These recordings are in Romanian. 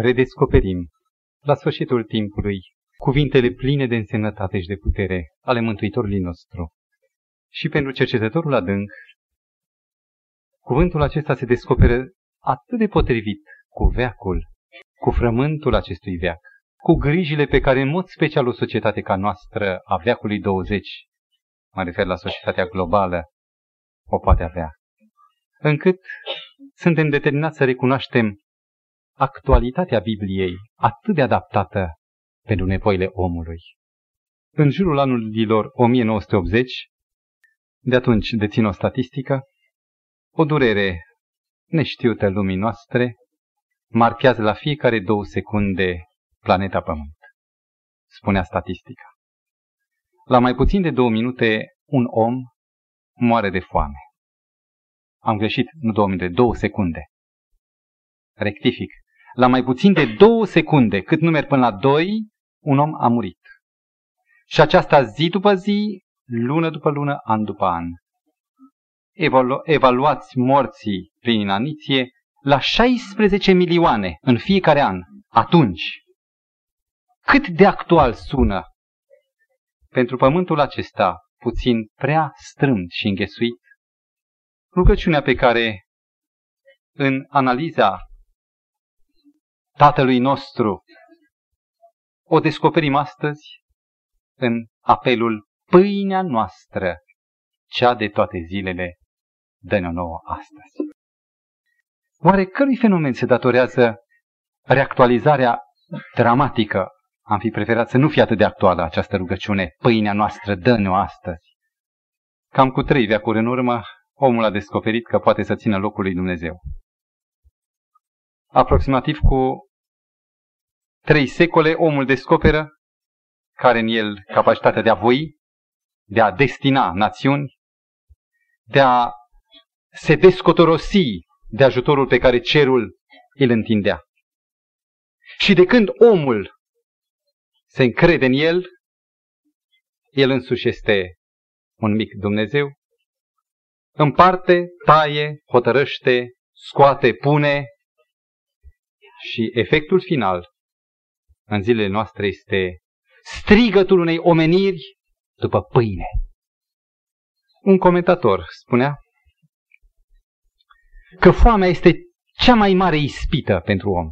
redescoperim, la sfârșitul timpului, cuvintele pline de însemnătate și de putere ale Mântuitorului nostru. Și pentru cercetătorul adânc, cuvântul acesta se descoperă atât de potrivit cu veacul, cu frământul acestui veac, cu grijile pe care în mod special o societate ca noastră a veacului 20, mă refer la societatea globală, o poate avea. Încât suntem determinați să recunoaștem actualitatea Bibliei atât de adaptată pentru nevoile omului. În jurul anului 1980, de atunci dețin o statistică, o durere neștiută lumii noastre marchează la fiecare două secunde planeta Pământ, spunea statistica. La mai puțin de două minute, un om moare de foame. Am greșit, nu două minute, două secunde. Rectific. La mai puțin de două secunde, cât numeri până la doi, un om a murit. Și aceasta zi după zi, lună după lună, an după an. Evalu- evaluați morții prin inaniție la 16 milioane în fiecare an. Atunci, cât de actual sună pentru pământul acesta puțin prea strâmt și înghesuit, rugăciunea pe care în analiza Tatălui nostru o descoperim astăzi în apelul Pâinea noastră, cea de toate zilele, dă-ne nouă astăzi. Oare cărui fenomen se datorează reactualizarea dramatică? Am fi preferat să nu fie atât de actuală această rugăciune, pâinea noastră, dă-ne-o astăzi. Cam cu trei veacuri în urmă, omul a descoperit că poate să țină locul lui Dumnezeu. Aproximativ cu trei secole, omul descoperă care în el capacitatea de a voi, de a destina națiuni, de a se descotorosi de ajutorul pe care cerul îl întindea. Și de când omul se încrede în el, el însuși este un mic Dumnezeu, împarte, taie, hotărăște, scoate, pune și efectul final în zilele noastre este strigătul unei omeniri după pâine. Un comentator spunea că foamea este cea mai mare ispită pentru om.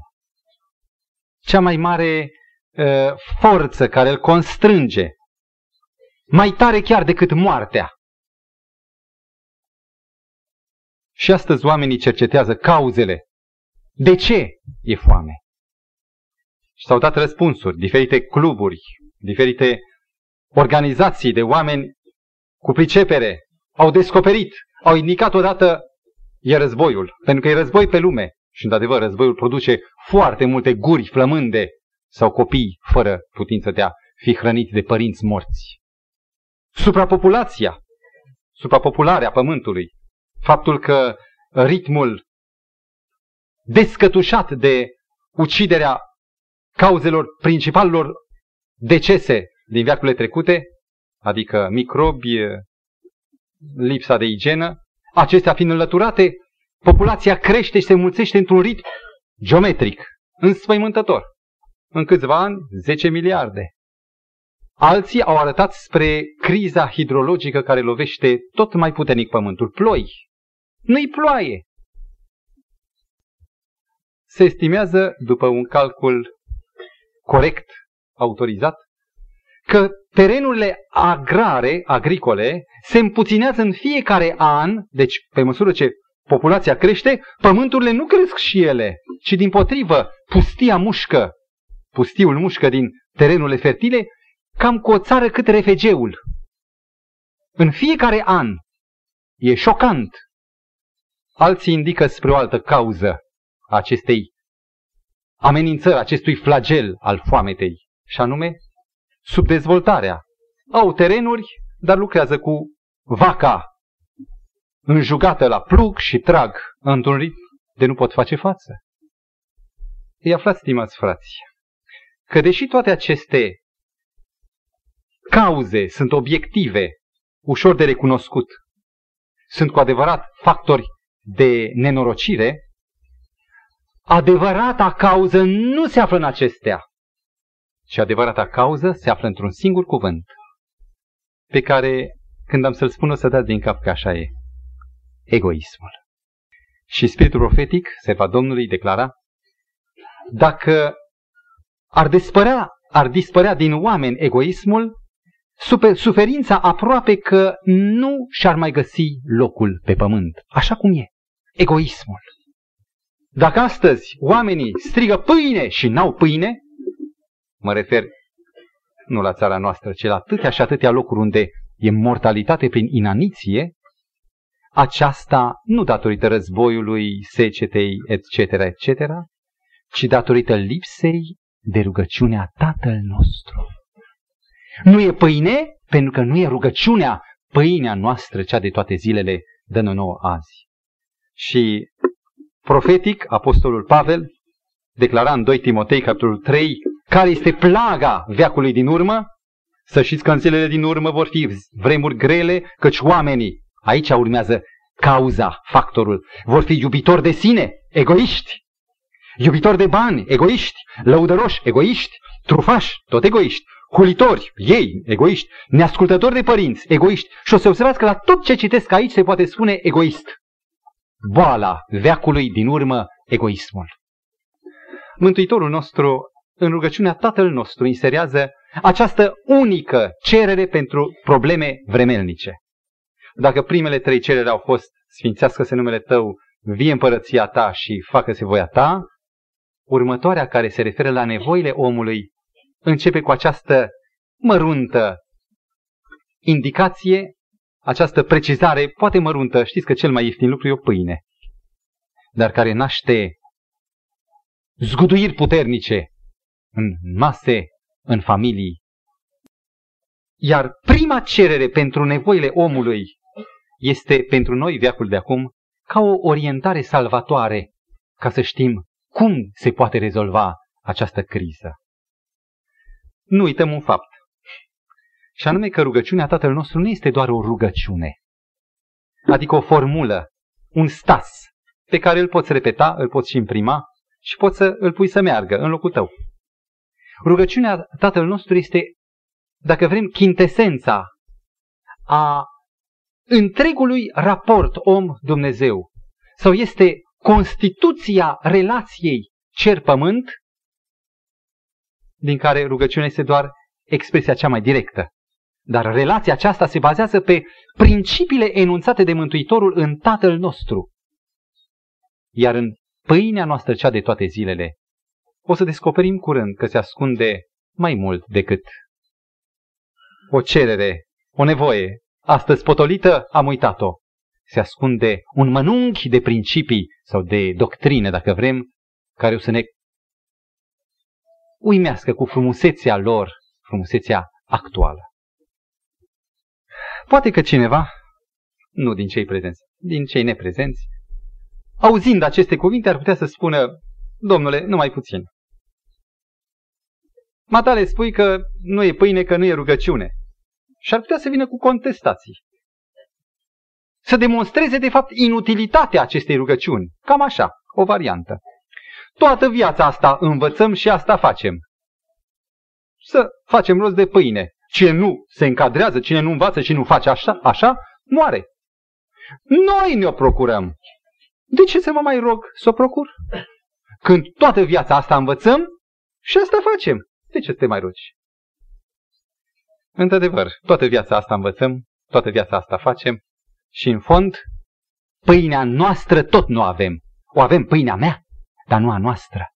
Cea mai mare uh, forță care îl constrânge. Mai tare chiar decât moartea. Și astăzi oamenii cercetează cauzele. De ce e foame? Și s-au dat răspunsuri, diferite cluburi, diferite organizații de oameni cu pricepere au descoperit, au indicat odată e războiul, pentru că e război pe lume. Și, într-adevăr, războiul produce foarte multe guri flămânde sau copii fără putință de a fi hrăniți de părinți morți. Suprapopulația, suprapopularea pământului, faptul că ritmul descătușat de uciderea cauzelor principalelor decese din veacurile trecute, adică microbi, lipsa de igienă, acestea fiind înlăturate, populația crește și se mulțește într-un ritm geometric, înspăimântător. În câțiva ani, 10 miliarde. Alții au arătat spre criza hidrologică care lovește tot mai puternic pământul. Ploi. Nu-i ploaie. Se estimează, după un calcul corect, autorizat, că terenurile agrare, agricole, se împuținează în fiecare an, deci pe măsură ce populația crește, pământurile nu cresc și ele, ci din potrivă, pustia mușcă, pustiul mușcă din terenurile fertile, cam cu o țară cât refegeul. În fiecare an. E șocant. Alții indică spre o altă cauză acestei amenințări, acestui flagel al foametei, și anume subdezvoltarea. Au terenuri, dar lucrează cu vaca înjugată la plug și trag într-un ritm de nu pot face față. Îi aflați, stimați frați, că deși toate aceste cauze sunt obiective, ușor de recunoscut, sunt cu adevărat factori de nenorocire, adevărata cauză nu se află în acestea, ci adevărata cauză se află într-un singur cuvânt, pe care, când am să-l spun, o să dați din cap că așa e. Egoismul. Și spiritul profetic, serva Domnului, declara, dacă ar dispărea, ar dispărea din oameni egoismul, suferința aproape că nu și-ar mai găsi locul pe pământ, așa cum e. Egoismul. Dacă astăzi oamenii strigă pâine și n-au pâine, mă refer nu la țara noastră, ci la atâtea și atâtea locuri unde e mortalitate prin inaniție, aceasta nu datorită războiului, secetei, etc., etc., ci datorită lipsei de rugăciunea Tatăl nostru. Nu e pâine, pentru că nu e rugăciunea, pâinea noastră, cea de toate zilele, dă nouă azi. Și profetic, Apostolul Pavel declara în 2 Timotei, capitolul 3, care este plaga veacului din urmă, să știți că în zilele din urmă vor fi vremuri grele, căci oamenii, aici urmează cauza, factorul, vor fi iubitori de sine, egoiști, iubitori de bani, egoiști, lăudăroși, egoiști, trufași, tot egoiști, hulitori, ei, egoiști, neascultători de părinți, egoiști. Și o să observați că la tot ce citesc aici se poate spune egoist. Boala veacului din urmă, egoismul. Mântuitorul nostru, în rugăciunea Tatăl nostru, inserează această unică cerere pentru probleme vremelnice. Dacă primele trei cereri au fost sfințească-se numele Tău, vie împărăția Ta și facă-se voia Ta, următoarea care se referă la nevoile omului începe cu această măruntă indicație, această precizare, poate măruntă, știți că cel mai ieftin lucru e o pâine, dar care naște zguduiri puternice în mase, în familii. Iar prima cerere pentru nevoile omului este pentru noi, veacul de acum, ca o orientare salvatoare, ca să știm cum se poate rezolva această criză nu uităm un fapt. Și anume că rugăciunea Tatăl nostru nu este doar o rugăciune, adică o formulă, un stas, pe care îl poți repeta, îl poți și imprima și poți să îl pui să meargă în locul tău. Rugăciunea Tatăl nostru este, dacă vrem, chintesența a întregului raport om-Dumnezeu sau este constituția relației cer-pământ din care rugăciunea este doar expresia cea mai directă. Dar relația aceasta se bazează pe principiile enunțate de Mântuitorul în Tatăl nostru. Iar în pâinea noastră cea de toate zilele, o să descoperim curând că se ascunde mai mult decât o cerere, o nevoie. Astăzi potolită, am uitat-o. Se ascunde un mănunchi de principii sau de doctrine, dacă vrem, care o să ne uimească cu frumusețea lor, frumusețea actuală. Poate că cineva, nu din cei prezenți, din cei neprezenți, auzind aceste cuvinte, ar putea să spună, domnule, numai puțin. Matale, spui că nu e pâine, că nu e rugăciune. Și ar putea să vină cu contestații. Să demonstreze, de fapt, inutilitatea acestei rugăciuni. Cam așa, o variantă. Toată viața asta învățăm și asta facem. Să facem rost de pâine. Cine nu se încadrează, cine nu învață și nu face așa, așa, moare. Noi ne-o procurăm. De ce să mă mai rog să o procur? Când toată viața asta învățăm și asta facem. De ce să te mai rogi? Într-adevăr, toată viața asta învățăm, toată viața asta facem și în fond, pâinea noastră tot nu avem. O avem pâinea mea dar nu a noastră.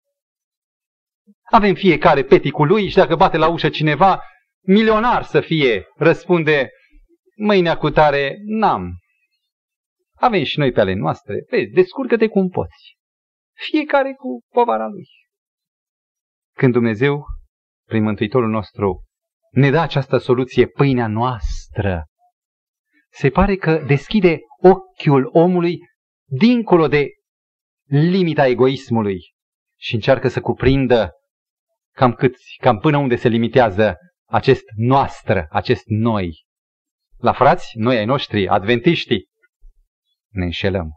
Avem fiecare peticul lui și dacă bate la ușă cineva, milionar să fie, răspunde, mâinea cu tare, n-am. Avem și noi pe ale noastre. Vezi, descurcă-te cum poți. Fiecare cu povara lui. Când Dumnezeu, prin Mântuitorul nostru, ne dă această soluție, pâinea noastră, se pare că deschide ochiul omului dincolo de limita egoismului și încearcă să cuprindă cam, câți, cam până unde se limitează acest noastră, acest noi. La frați, noi ai noștri, adventiștii, ne înșelăm.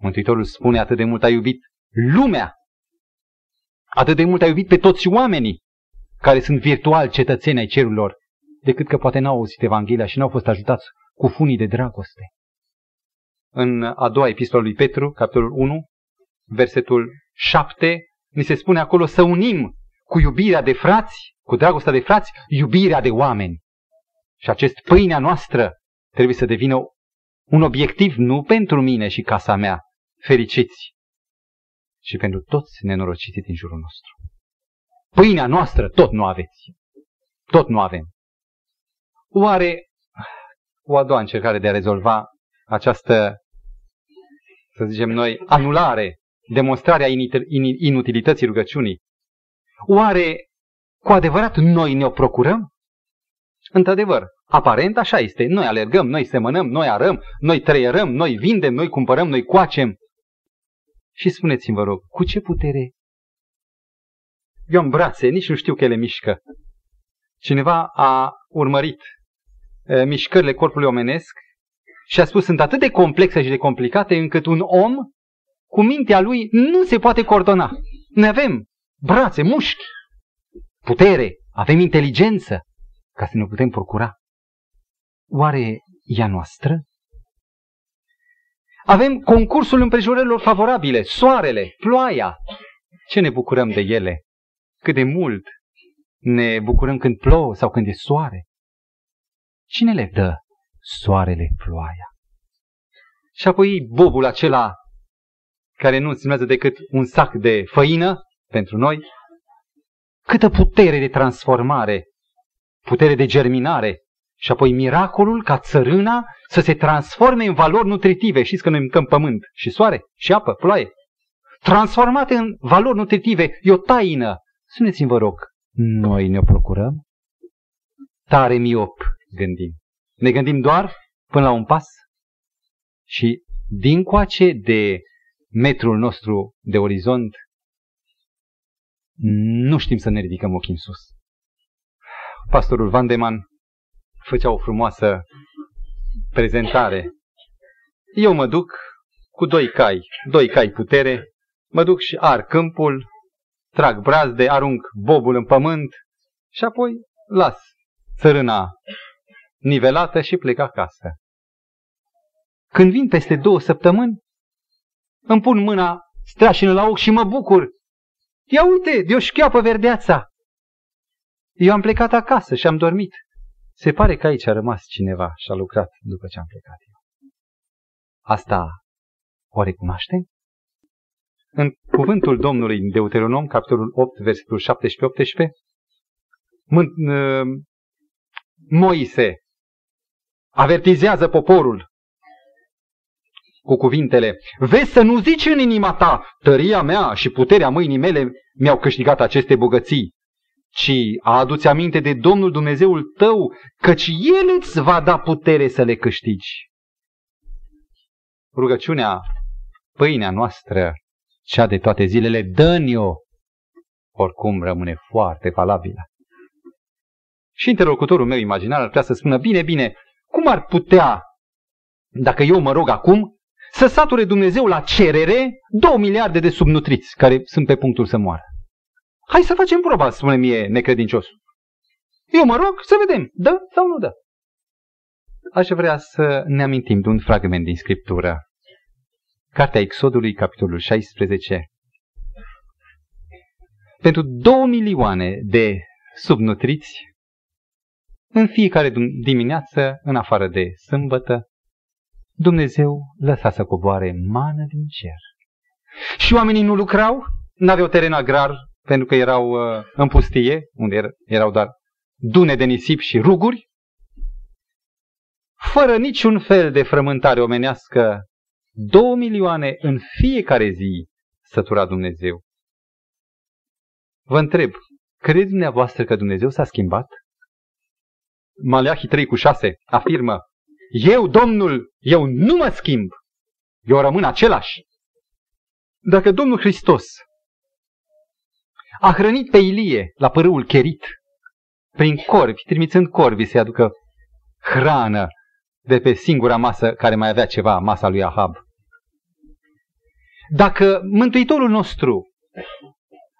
Mântuitorul spune atât de mult a iubit lumea Atât de mult a iubit pe toți oamenii care sunt virtual cetățeni ai cerurilor, decât că poate n-au auzit Evanghelia și n-au fost ajutați cu funii de dragoste. În a doua epistolă lui Petru, capitolul 1, versetul 7, ni se spune acolo să unim cu iubirea de frați, cu dragostea de frați, iubirea de oameni. Și acest pâinea noastră trebuie să devină un obiectiv nu pentru mine și casa mea, fericiți, ci pentru toți nenorociții din jurul nostru. Pâinea noastră tot nu aveți. Tot nu avem. Oare o a doua încercare de a rezolva această, să zicem noi, anulare, demonstrarea inutilității rugăciunii, oare cu adevărat noi ne-o procurăm? Într-adevăr, aparent așa este. Noi alergăm, noi semănăm, noi arăm, noi trăierăm, noi vindem, noi cumpărăm, noi coacem. Și spuneți-mi, vă rog, cu ce putere? Eu am brațe, nici nu știu că ele mișcă. Cineva a urmărit e, mișcările corpului omenesc și a spus sunt atât de complexe și de complicate încât un om cu mintea lui nu se poate coordona. Ne avem brațe, mușchi, putere, avem inteligență ca să ne putem procura. Oare ea noastră? Avem concursul împrejurărilor favorabile, soarele, ploaia. Ce ne bucurăm de ele? Cât de mult ne bucurăm când plouă sau când e soare? Cine le dă soarele, ploaia? Și apoi bobul acela care nu înseamnă decât un sac de făină pentru noi, câtă putere de transformare, putere de germinare și apoi miracolul ca țărâna să se transforme în valori nutritive. Știți că noi mâncăm pământ și soare și apă, ploaie. Transformate în valori nutritive, e o taină. Spuneți-mi, vă rog, noi ne-o procurăm? Tare miop gândim. Ne gândim doar până la un pas și dincoace de metrul nostru de orizont, nu știm să ne ridicăm ochii în sus. Pastorul Vandeman făcea o frumoasă prezentare. Eu mă duc cu doi cai, doi cai putere, mă duc și ar câmpul, trag brazde, arunc bobul în pământ și apoi las țărâna nivelată și plec acasă. Când vin peste două săptămâni, îmi pun mâna strașină la ochi și mă bucur. Ia uite, de o șcheapă verdeața. Eu am plecat acasă și am dormit. Se pare că aici a rămas cineva și a lucrat după ce am plecat eu. Asta o recunoaște? În cuvântul Domnului în Deuteronom, capitolul 8, versetul 17-18, uh, Moise avertizează poporul cu cuvintele, vezi să nu zici în inima ta, tăria mea și puterea mâinii mele mi-au câștigat aceste bogății, ci a adu-ți aminte de Domnul Dumnezeul tău, căci El îți va da putere să le câștigi. Rugăciunea, pâinea noastră, cea de toate zilele, dă-ne-o, oricum rămâne foarte valabilă. Și interlocutorul meu imaginar ar putea să spună, bine, bine, cum ar putea, dacă eu mă rog acum, să sature Dumnezeu la cerere două miliarde de subnutriți care sunt pe punctul să moară? Hai să facem proba, spune mie necredinciosul. Eu mă rog să vedem, dă sau nu dă. Aș vrea să ne amintim de un fragment din Scriptură. Cartea Exodului, capitolul 16. Pentru două milioane de subnutriți, în fiecare dimineață, în afară de sâmbătă, Dumnezeu lăsa să coboare mană din cer. Și oamenii nu lucrau, n-aveau teren agrar, pentru că erau uh, în pustie, unde erau doar dune de nisip și ruguri, fără niciun fel de frământare omenească, două milioane în fiecare zi sătura Dumnezeu. Vă întreb, credeți dumneavoastră că Dumnezeu s-a schimbat? Maleahi 3 cu 6 afirmă, eu, Domnul, eu nu mă schimb, eu rămân același. Dacă Domnul Hristos a hrănit pe Ilie la părâul Cherit, prin corvi, trimițând corvi să-i aducă hrană de pe singura masă care mai avea ceva, masa lui Ahab. Dacă Mântuitorul nostru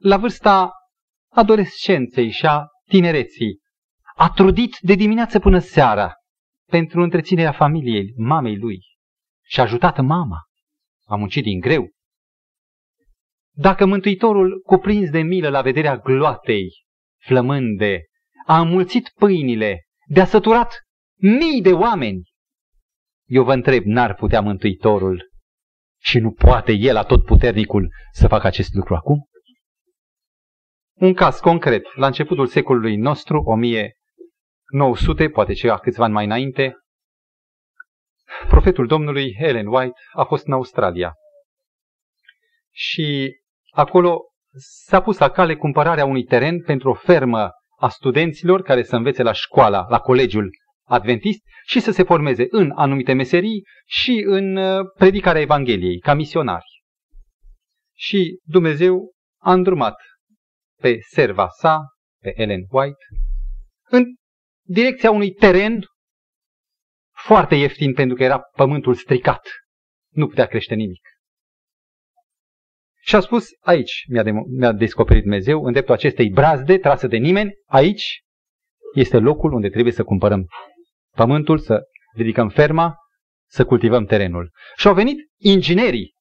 la vârsta adolescenței și a tinereții, a trudit de dimineață până seara pentru întreținerea familiei, mamei lui și a ajutat mama. A muncit din greu. Dacă Mântuitorul, cuprins de milă la vederea gloatei flămânde, a înmulțit pâinile, de-a săturat mii de oameni, eu vă întreb, n-ar putea Mântuitorul și nu poate El, atotputernicul, să facă acest lucru acum? Un caz concret, la începutul secolului nostru, 1900, poate ceva câțiva ani mai înainte, profetul Domnului, Helen White, a fost în Australia. Și acolo s-a pus la cale cumpărarea unui teren pentru o fermă a studenților care să învețe la școala, la colegiul adventist și să se formeze în anumite meserii și în uh, predicarea Evangheliei, ca misionari. Și Dumnezeu a îndrumat pe serva sa, pe Ellen White, în direcția unui teren foarte ieftin pentru că era pământul stricat. Nu putea crește nimic. Și a spus, aici mi-a, de- mi-a descoperit Dumnezeu, în dreptul acestei brazde trasă de nimeni, aici este locul unde trebuie să cumpărăm pământul, să ridicăm ferma, să cultivăm terenul. Și au venit inginerii,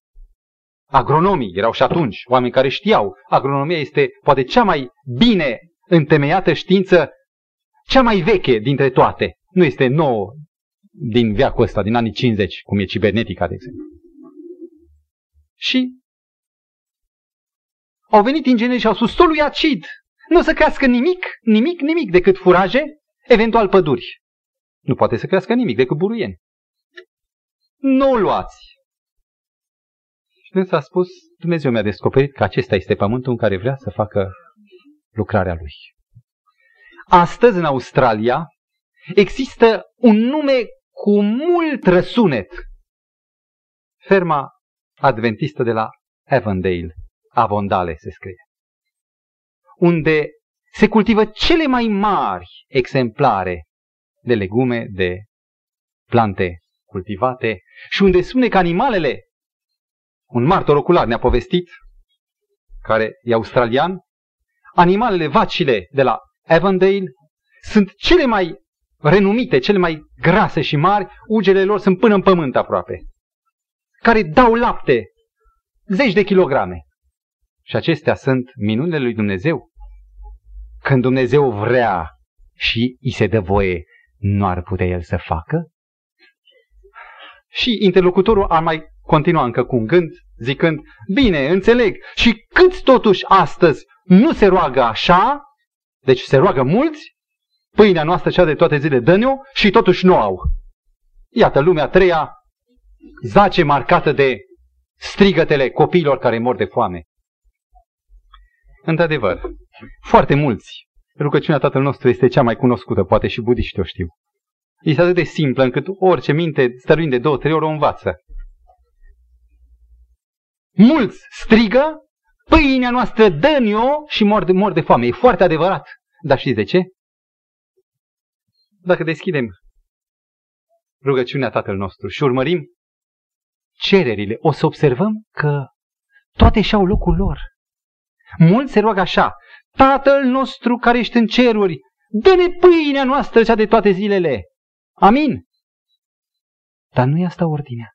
agronomii, erau și atunci oameni care știau. Agronomia este poate cea mai bine întemeiată știință, cea mai veche dintre toate. Nu este nouă din veacul ăsta, din anii 50, cum e cibernetica, de exemplu. Și au venit inginerii și au spus, solul e acid, nu o să crească nimic, nimic, nimic decât furaje, eventual păduri. Nu poate să crească nimic decât buruieni. Nu o luați. Și când s-a spus, Dumnezeu mi-a descoperit că acesta este pământul în care vrea să facă lucrarea lui. Astăzi, în Australia, există un nume cu mult răsunet. Ferma adventistă de la Avondale, Avondale se scrie, unde se cultivă cele mai mari exemplare de legume, de plante cultivate și unde spune că animalele, un martor ocular ne-a povestit, care e australian, animalele, vacile de la Avondale sunt cele mai renumite, cele mai grase și mari, ugele lor sunt până în pământ aproape, care dau lapte, zeci de kilograme. Și acestea sunt minunile lui Dumnezeu. Când Dumnezeu vrea și îi se dă voie nu ar putea el să facă? Și interlocutorul ar mai continua încă cu un gând, zicând, bine, înțeleg, și câți totuși astăzi nu se roagă așa, deci se roagă mulți, pâinea noastră cea de toate zile dă și totuși nu au. Iată, lumea treia zace marcată de strigătele copiilor care mor de foame. Într-adevăr, foarte mulți Rugăciunea Tatăl nostru este cea mai cunoscută, poate și budiștii o știu. Este atât de simplă încât orice minte stăruind de două, trei ori o învață. Mulți strigă, pâinea noastră dă o și mor de, mor de foame. E foarte adevărat. Dar știți de ce? Dacă deschidem rugăciunea Tatăl nostru și urmărim cererile, o să observăm că toate și-au locul lor. Mulți se roagă așa, Tatăl nostru care ești în ceruri, dă-ne pâinea noastră cea de toate zilele. Amin. Dar nu e asta ordinea.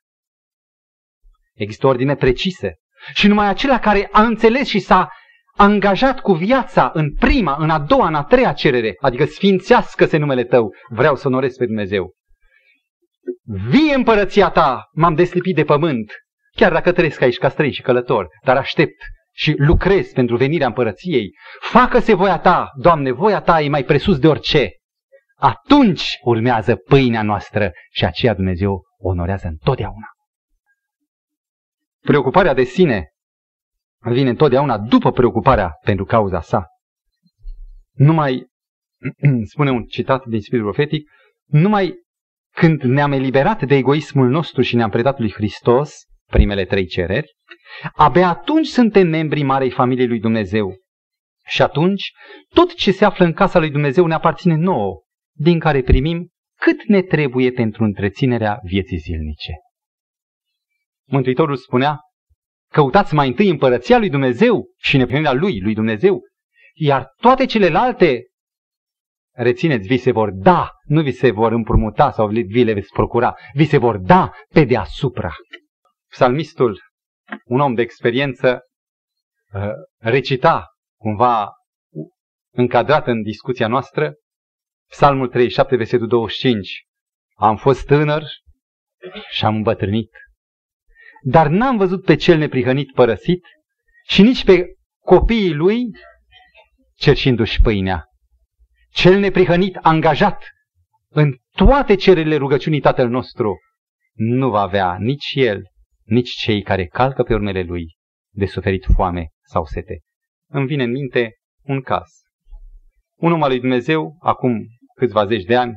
Există o ordine precisă. Și numai acela care a înțeles și s-a angajat cu viața în prima, în a doua, în a treia cerere, adică sfințească-se numele tău, vreau să onoresc pe Dumnezeu. Vie împărăția ta, m-am deslipit de pământ, chiar dacă trăiesc aici ca străin și călător, dar aștept și lucrezi pentru venirea împărăției, facă-se voia ta, Doamne, voia ta e mai presus de orice. Atunci urmează pâinea noastră și aceea Dumnezeu onorează întotdeauna. Preocuparea de sine vine întotdeauna după preocuparea pentru cauza sa. Numai, spune un citat din Spiritul Profetic, numai când ne-am eliberat de egoismul nostru și ne-am predat lui Hristos, primele trei cereri, Abia atunci suntem membrii Marei Familiei lui Dumnezeu. Și atunci, tot ce se află în casa lui Dumnezeu ne aparține nouă, din care primim cât ne trebuie pentru întreținerea vieții zilnice. Mântuitorul spunea căutați mai întâi împărăția lui Dumnezeu și neprihănirea lui, lui Dumnezeu, iar toate celelalte, rețineți, vi se vor da, nu vi se vor împrumuta sau vi le veți procura, vi se vor da pe deasupra. Psalmistul, un om de experiență, uh, recita cumva încadrat în discuția noastră, Psalmul 37, versetul 25. Am fost tânăr și am îmbătrânit. Dar n-am văzut pe cel neprihănit părăsit și nici pe copiii lui cerșindu-și pâinea. Cel neprihănit angajat în toate cererile rugăciunii Tatăl nostru nu va avea nici el, nici cei care calcă pe urmele lui de suferit foame sau sete. Îmi vine în minte un caz. Un om al lui Dumnezeu, acum câțiva zeci de ani,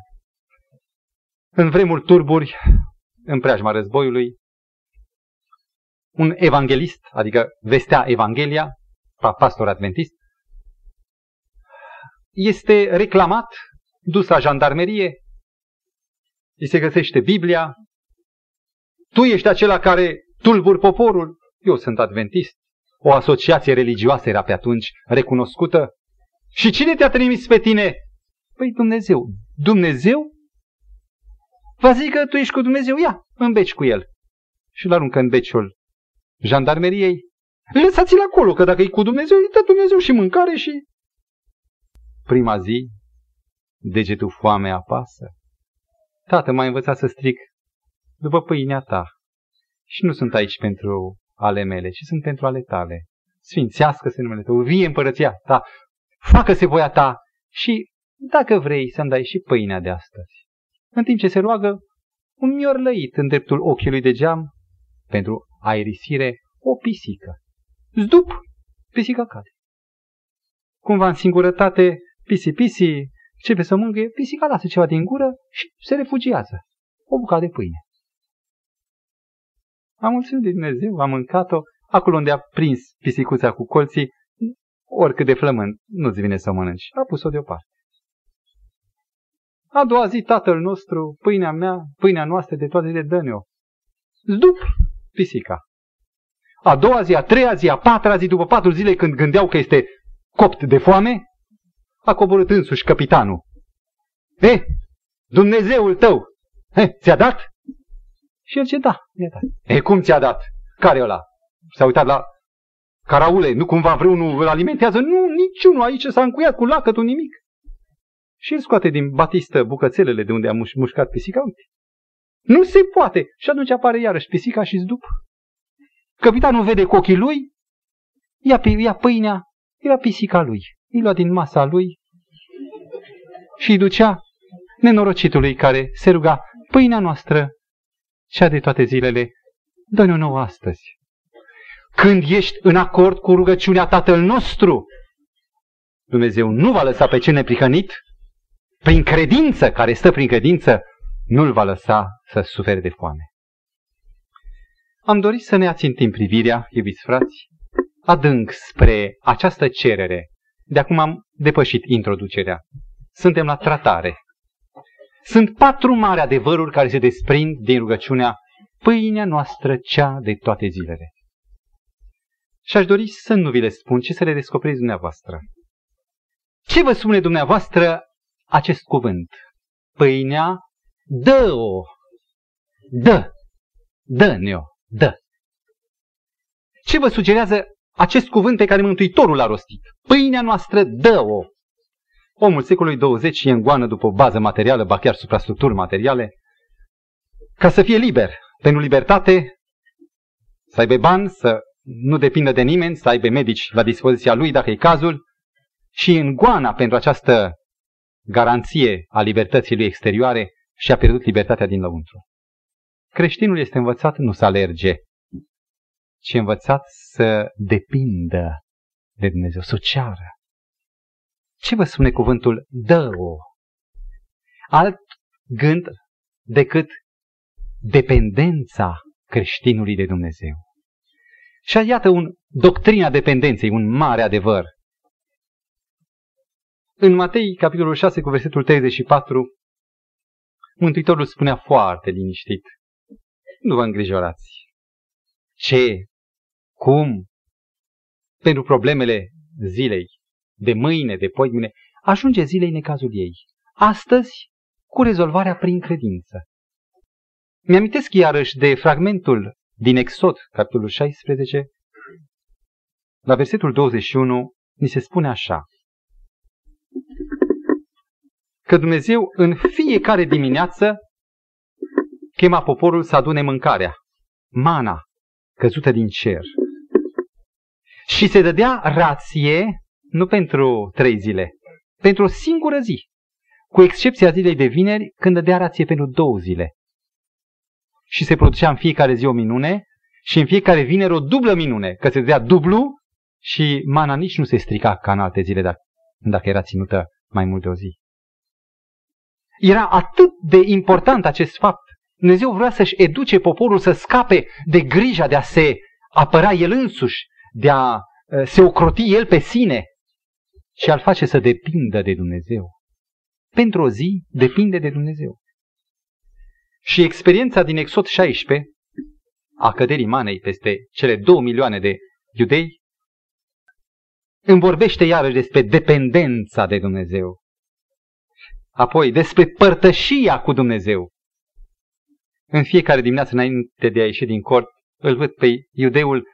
în vremuri turburi, în preajma războiului, un evanghelist, adică vestea Evanghelia, pastor adventist, este reclamat, dus la jandarmerie, îi se găsește Biblia, tu ești acela care tulburi poporul, eu sunt adventist, o asociație religioasă era pe atunci recunoscută. Și cine te-a trimis pe tine? Păi Dumnezeu. Dumnezeu? Va zic că tu ești cu Dumnezeu, ia, îmbeci cu el. Și îl aruncă în beciul jandarmeriei. Lăsați-l acolo, că dacă e cu Dumnezeu, îi dă Dumnezeu și mâncare și... Prima zi, degetul foame apasă. Tată, m-a învățat să stric după pâinea ta. Și nu sunt aici pentru ale mele, ci sunt pentru ale tale. Sfințească-se numele tău, vie împărăția ta, facă-se voia ta și, dacă vrei, să-mi dai și pâinea de astăzi. În timp ce se roagă, un mior lăit în dreptul ochiului de geam, pentru aerisire, o pisică. Zdup, pisica cade. Cumva în singurătate, pisi-pisi, începe să mângâie, pisica lasă ceva din gură și se refugiază. O bucată de pâine. Am mulțumit de Dumnezeu, am mâncat-o, acolo unde a prins pisicuța cu colții, oricât de flământ, nu-ți vine să mănânci. A pus-o deoparte. A doua zi, tatăl nostru, pâinea mea, pâinea noastră de toate de dă-ne-o. Zdup, pisica. A doua zi, a treia zi, a patra zi, după patru zile, când gândeau că este copt de foame, a coborât însuși capitanul. E, Dumnezeul tău, e, ți-a dat? Și el ce da, mi-a dat. E, cum ți-a dat? Care ăla? S-a uitat la caraule, nu cumva vreunul îl alimentează? Nu, niciunul aici s-a încuiat cu lacătul nimic. Și el scoate din batistă bucățelele de unde a muș- mușcat pisica. Uite. Nu se poate. Și atunci apare iarăși pisica și zdup. Capitanul vede cu ochii lui, ia, ia pâinea, era pisica lui. Îi lua din masa lui și îi ducea nenorocitului care se ruga, pâinea noastră, cea de toate zilele, dă-ne-o nouă astăzi. Când ești în acord cu rugăciunea Tatăl nostru, Dumnezeu nu va lăsa pe cel neprihănit, prin credință, care stă prin credință, nu-l va lăsa să sufere de foame. Am dorit să ne ațintim privirea, iubiți frați, adânc spre această cerere. De acum am depășit introducerea. Suntem la tratare. Sunt patru mari adevăruri care se desprind din rugăciunea pâinea noastră cea de toate zilele. Și aș dori să nu vi le spun, ci să le descoperiți dumneavoastră. Ce vă spune dumneavoastră acest cuvânt? Pâinea, dă-o, dă, dă-ne-o, dă. Ce vă sugerează acest cuvânt pe care Mântuitorul l-a rostit? Pâinea noastră, dă-o. Omul secolului 20 e în goană după o bază materială, ba chiar suprastructuri materiale, ca să fie liber. Pentru libertate, să aibă bani, să nu depindă de nimeni, să aibă medici la dispoziția lui dacă e cazul, și în goana pentru această garanție a libertății lui exterioare și a pierdut libertatea din lăuntru. Creștinul este învățat nu să alerge, ci învățat să depindă de Dumnezeu, să o ceară. Ce vă spune cuvântul dă-o? Alt gând decât dependența creștinului de Dumnezeu. Și iată un doctrina dependenței, un mare adevăr. În Matei, capitolul 6, cu versetul 34, Mântuitorul spunea foarte liniștit, nu vă îngrijorați. Ce cum pentru problemele zilei, de mâine, de poimine, ajunge zilei necazul ei. Astăzi, cu rezolvarea prin credință. Mi-amintesc iarăși de fragmentul din Exod, capitolul 16, la versetul 21, ni se spune așa. Că Dumnezeu în fiecare dimineață chema poporul să adune mâncarea, mana căzută din cer. Și se dădea rație nu pentru trei zile, pentru o singură zi, cu excepția zilei de vineri, când dădea rație pentru două zile. Și se producea în fiecare zi o minune și în fiecare vineri o dublă minune, că se dădea dublu și mana nici nu se strica ca în alte zile dacă, dacă era ținută mai mult de o zi. Era atât de important acest fapt. Dumnezeu vrea să-și educe poporul să scape de grija de a se apăra el însuși, de a uh, se ocroti el pe sine și a-l face să depindă de Dumnezeu. Pentru o zi depinde de Dumnezeu. Și experiența din Exod 16, a căderii manei peste cele două milioane de iudei, îmi vorbește iarăși despre dependența de Dumnezeu. Apoi despre părtășia cu Dumnezeu. În fiecare dimineață înainte de a ieși din cort, îl văd pe iudeul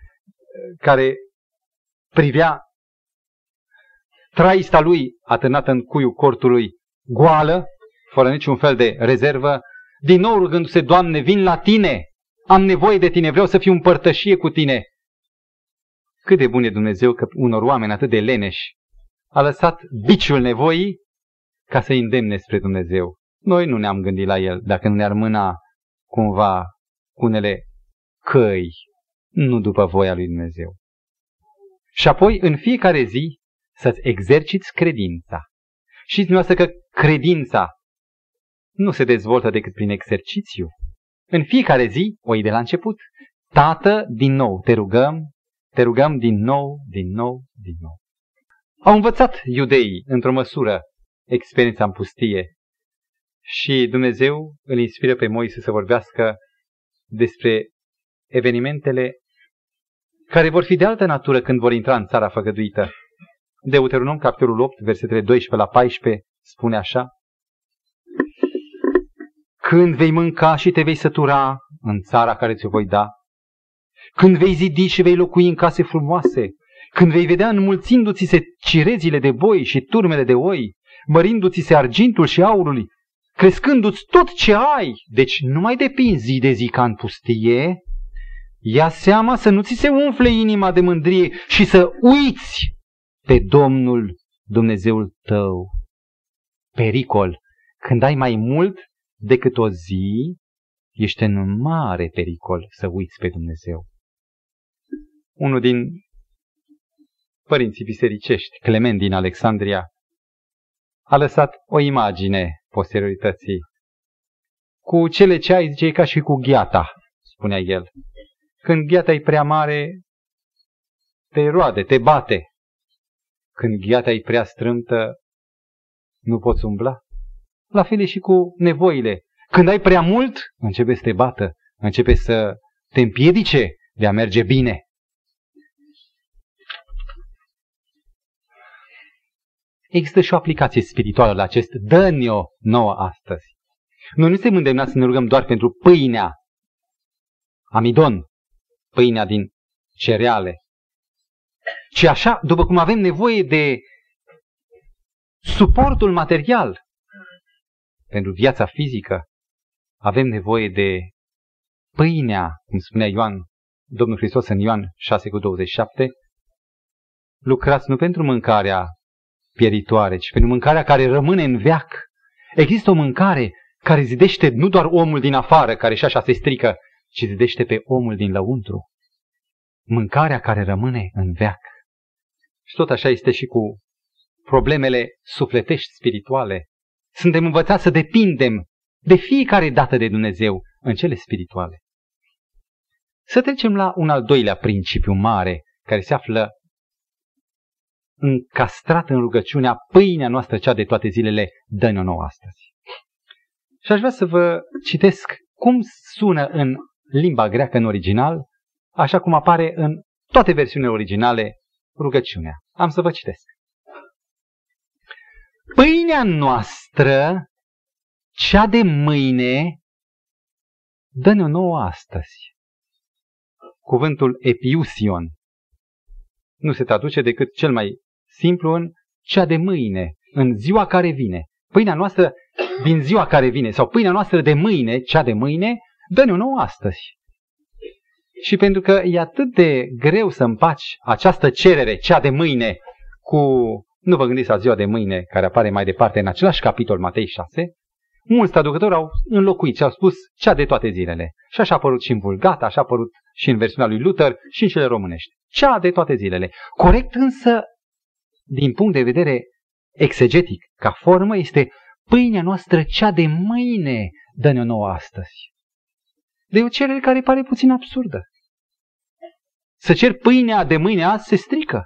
care privea traista lui atârnată în cuiul cortului goală, fără niciun fel de rezervă, din nou rugându-se, Doamne, vin la Tine, am nevoie de Tine, vreau să fiu împărtășie cu Tine. Cât de bun e Dumnezeu că unor oameni atât de leneși a lăsat biciul nevoii ca să îndemne spre Dumnezeu. Noi nu ne-am gândit la El dacă nu ne-ar mâna cumva cu unele căi, nu după voia lui Dumnezeu. Și apoi, în fiecare zi, să-ți exerciți credința. Și dumneavoastră că credința nu se dezvoltă decât prin exercițiu. În fiecare zi, o de la început, Tată, din nou, te rugăm, te rugăm din nou, din nou, din nou. Au învățat iudeii, într-o măsură, experiența în pustie și Dumnezeu îl inspiră pe Moise să vorbească despre evenimentele care vor fi de altă natură când vor intra în țara făgăduită. Deuteronom, capitolul 8, versetele 12 la 14, spune așa. Când vei mânca și te vei sătura în țara care ți-o voi da, când vei zidi și vei locui în case frumoase, când vei vedea înmulțindu-ți se cirezile de boi și turmele de oi, mărindu-ți se argintul și aurul, crescându-ți tot ce ai, deci nu mai depinzi zi de zi ca în pustie, ia seama să nu ți se umfle inima de mândrie și să uiți pe Domnul Dumnezeul tău. Pericol. Când ai mai mult decât o zi, ești în mare pericol să uiți pe Dumnezeu. Unul din părinții bisericești, Clement din Alexandria, a lăsat o imagine posteriorității. Cu cele ce ai, zice, ca și cu gheata, spunea el. Când gheata e prea mare, te roade, te bate. Când gheata e prea strâmtă, nu poți umbla. La fel e și cu nevoile. Când ai prea mult, începe să te bată, începe să te împiedice de a merge bine. Există și o aplicație spirituală la acest dă-ne-o nouă astăzi. Noi nu suntem îndemnați să ne rugăm doar pentru pâinea, amidon, pâinea din cereale, ci așa, după cum avem nevoie de suportul material pentru viața fizică, avem nevoie de pâinea, cum spunea Ioan, Domnul Hristos în Ioan 6 cu 27, lucrați nu pentru mâncarea pieritoare, ci pentru mâncarea care rămâne în veac. Există o mâncare care zidește nu doar omul din afară, care și așa se strică, ci zidește pe omul din lăuntru. Mâncarea care rămâne în veac. Și tot așa este și cu problemele sufletești spirituale. Suntem învățați să depindem de fiecare dată de Dumnezeu în cele spirituale. Să trecem la un al doilea principiu mare care se află încastrat în rugăciunea pâinea noastră cea de toate zilele, dă-ne-o nouă astăzi. Și aș vrea să vă citesc cum sună în limba greacă în original, așa cum apare în toate versiunile originale, rugăciunea. Am să vă citesc. Pâinea noastră, cea de mâine, dă-ne-o nouă astăzi. Cuvântul epiusion nu se traduce decât cel mai simplu în cea de mâine, în ziua care vine. Pâinea noastră din ziua care vine, sau pâinea noastră de mâine, cea de mâine, dă-ne-o nouă astăzi. Și pentru că e atât de greu să împaci această cerere, cea de mâine, cu, nu vă gândiți la ziua de mâine, care apare mai departe în același capitol, Matei 6, mulți traducători au înlocuit și au spus cea de toate zilele. Și așa a apărut și în Vulgata, așa a apărut și în versiunea lui Luther și în cele românești. Cea de toate zilele. Corect însă, din punct de vedere exegetic, ca formă, este pâinea noastră cea de mâine, dă-ne o nouă astăzi. De o cerere care pare puțin absurdă. Să cer pâinea de mâine azi se strică,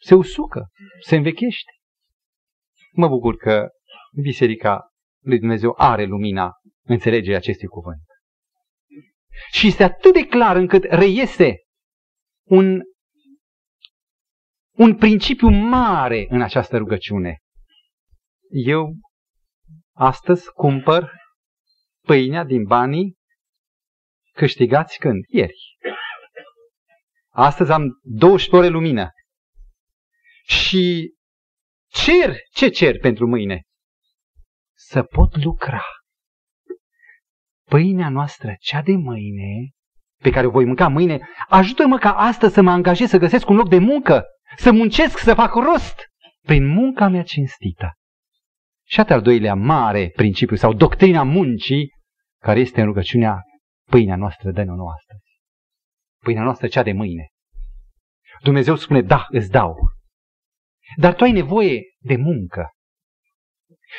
se usucă, se învechește. Mă bucur că Biserica lui Dumnezeu are lumina înțelegerea acestui cuvânt. Și este atât de clar încât reiese un, un principiu mare în această rugăciune. Eu astăzi cumpăr pâinea din banii câștigați când? Ieri. Astăzi am 12 ore lumină. Și cer, ce cer pentru mâine? Să pot lucra. Pâinea noastră, cea de mâine, pe care o voi mânca mâine, ajută-mă ca astăzi să mă angajez să găsesc un loc de muncă, să muncesc, să fac rost prin munca mea cinstită. Și al doilea mare principiu sau doctrina muncii, care este în rugăciunea pâinea noastră dă-ne-o nouă astăzi. Pâinea noastră cea de mâine. Dumnezeu spune, da, îți dau. Dar tu ai nevoie de muncă.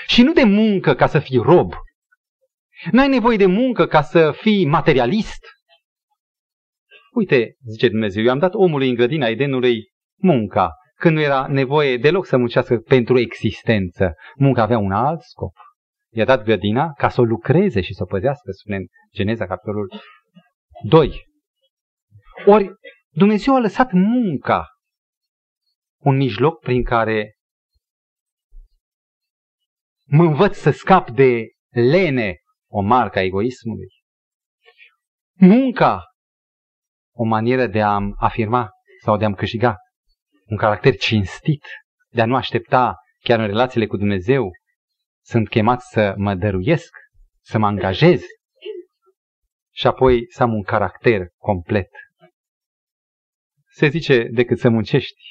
Și nu de muncă ca să fii rob. Nu ai nevoie de muncă ca să fii materialist. Uite, zice Dumnezeu, eu am dat omului în grădina Edenului munca, când nu era nevoie deloc să muncească pentru existență. Munca avea un alt scop. I-a dat grădina ca să o lucreze și să o păzească, spune în Geneza, capitolul 2. Ori Dumnezeu a lăsat munca un mijloc prin care mă învăț să scap de lene, o marcă a egoismului. Munca, o manieră de a-mi afirma sau de a-mi câștiga un caracter cinstit, de a nu aștepta chiar în relațiile cu Dumnezeu. Sunt chemat să mă dăruiesc, să mă angajez și apoi să am un caracter complet. Se zice, decât să muncești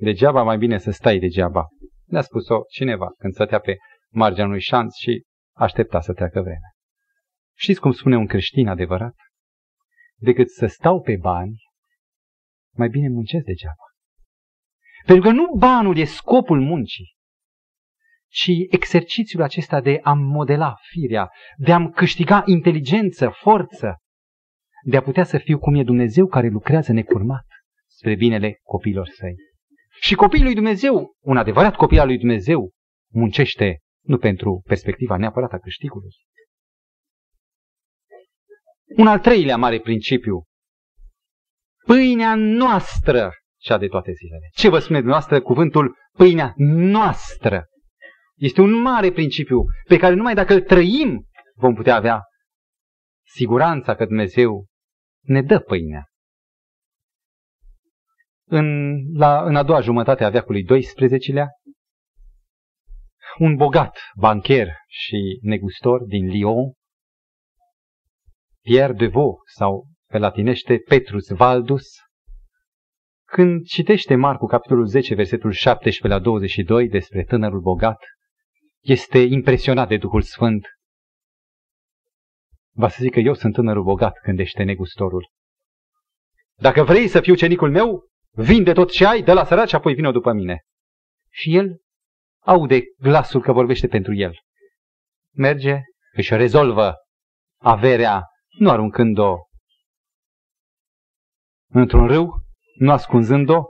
degeaba, mai bine să stai degeaba. Ne-a spus-o cineva când stătea pe marginea unui șanț și aștepta să treacă vremea. Știți cum spune un creștin adevărat? Decât să stau pe bani, mai bine muncesc degeaba. Pentru că nu banul e scopul muncii, ci exercițiul acesta de a modela firea, de a-mi câștiga inteligență, forță, de a putea să fiu cum e Dumnezeu care lucrează necurmat spre binele copiilor săi. Și copiii lui Dumnezeu, un adevărat copil al lui Dumnezeu, muncește nu pentru perspectiva neapărat a câștigului. Un al treilea mare principiu. Pâinea noastră, cea de toate zilele. Ce vă spune dumneavoastră cuvântul pâinea noastră? Este un mare principiu pe care numai dacă îl trăim vom putea avea siguranța că Dumnezeu ne dă pâinea. În, la, în a doua jumătate a veacului 12-lea, un bogat bancher și negustor din Lyon, Pierre de Vaux, sau pe latinește Petrus Valdus, când citește Marcu capitolul 10, versetul 17 la 22 despre tânărul bogat, este impresionat de Duhul Sfânt. Va să zic că eu sunt tânărul bogat, gândește negustorul. Dacă vrei să fiu cenicul meu, vinde tot ce ai, de la săraci și apoi vină după mine. Și el aude glasul că vorbește pentru el. Merge, își rezolvă averea, nu aruncând-o într-un râu, nu ascunzând-o,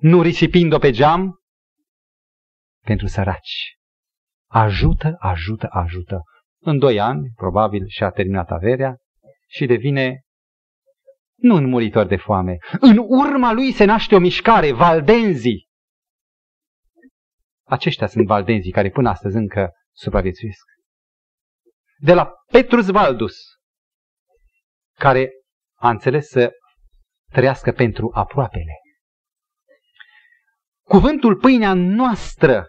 nu risipind-o pe geam, pentru săraci. Ajută, ajută, ajută. În doi ani, probabil, și-a terminat averea și devine nu un muritor de foame. În urma lui se naște o mișcare, valdenzii. Aceștia sunt valdenzii care până astăzi încă supraviețuiesc. De la Petrus Valdus, care a înțeles să trăiască pentru aproapele. Cuvântul pâinea noastră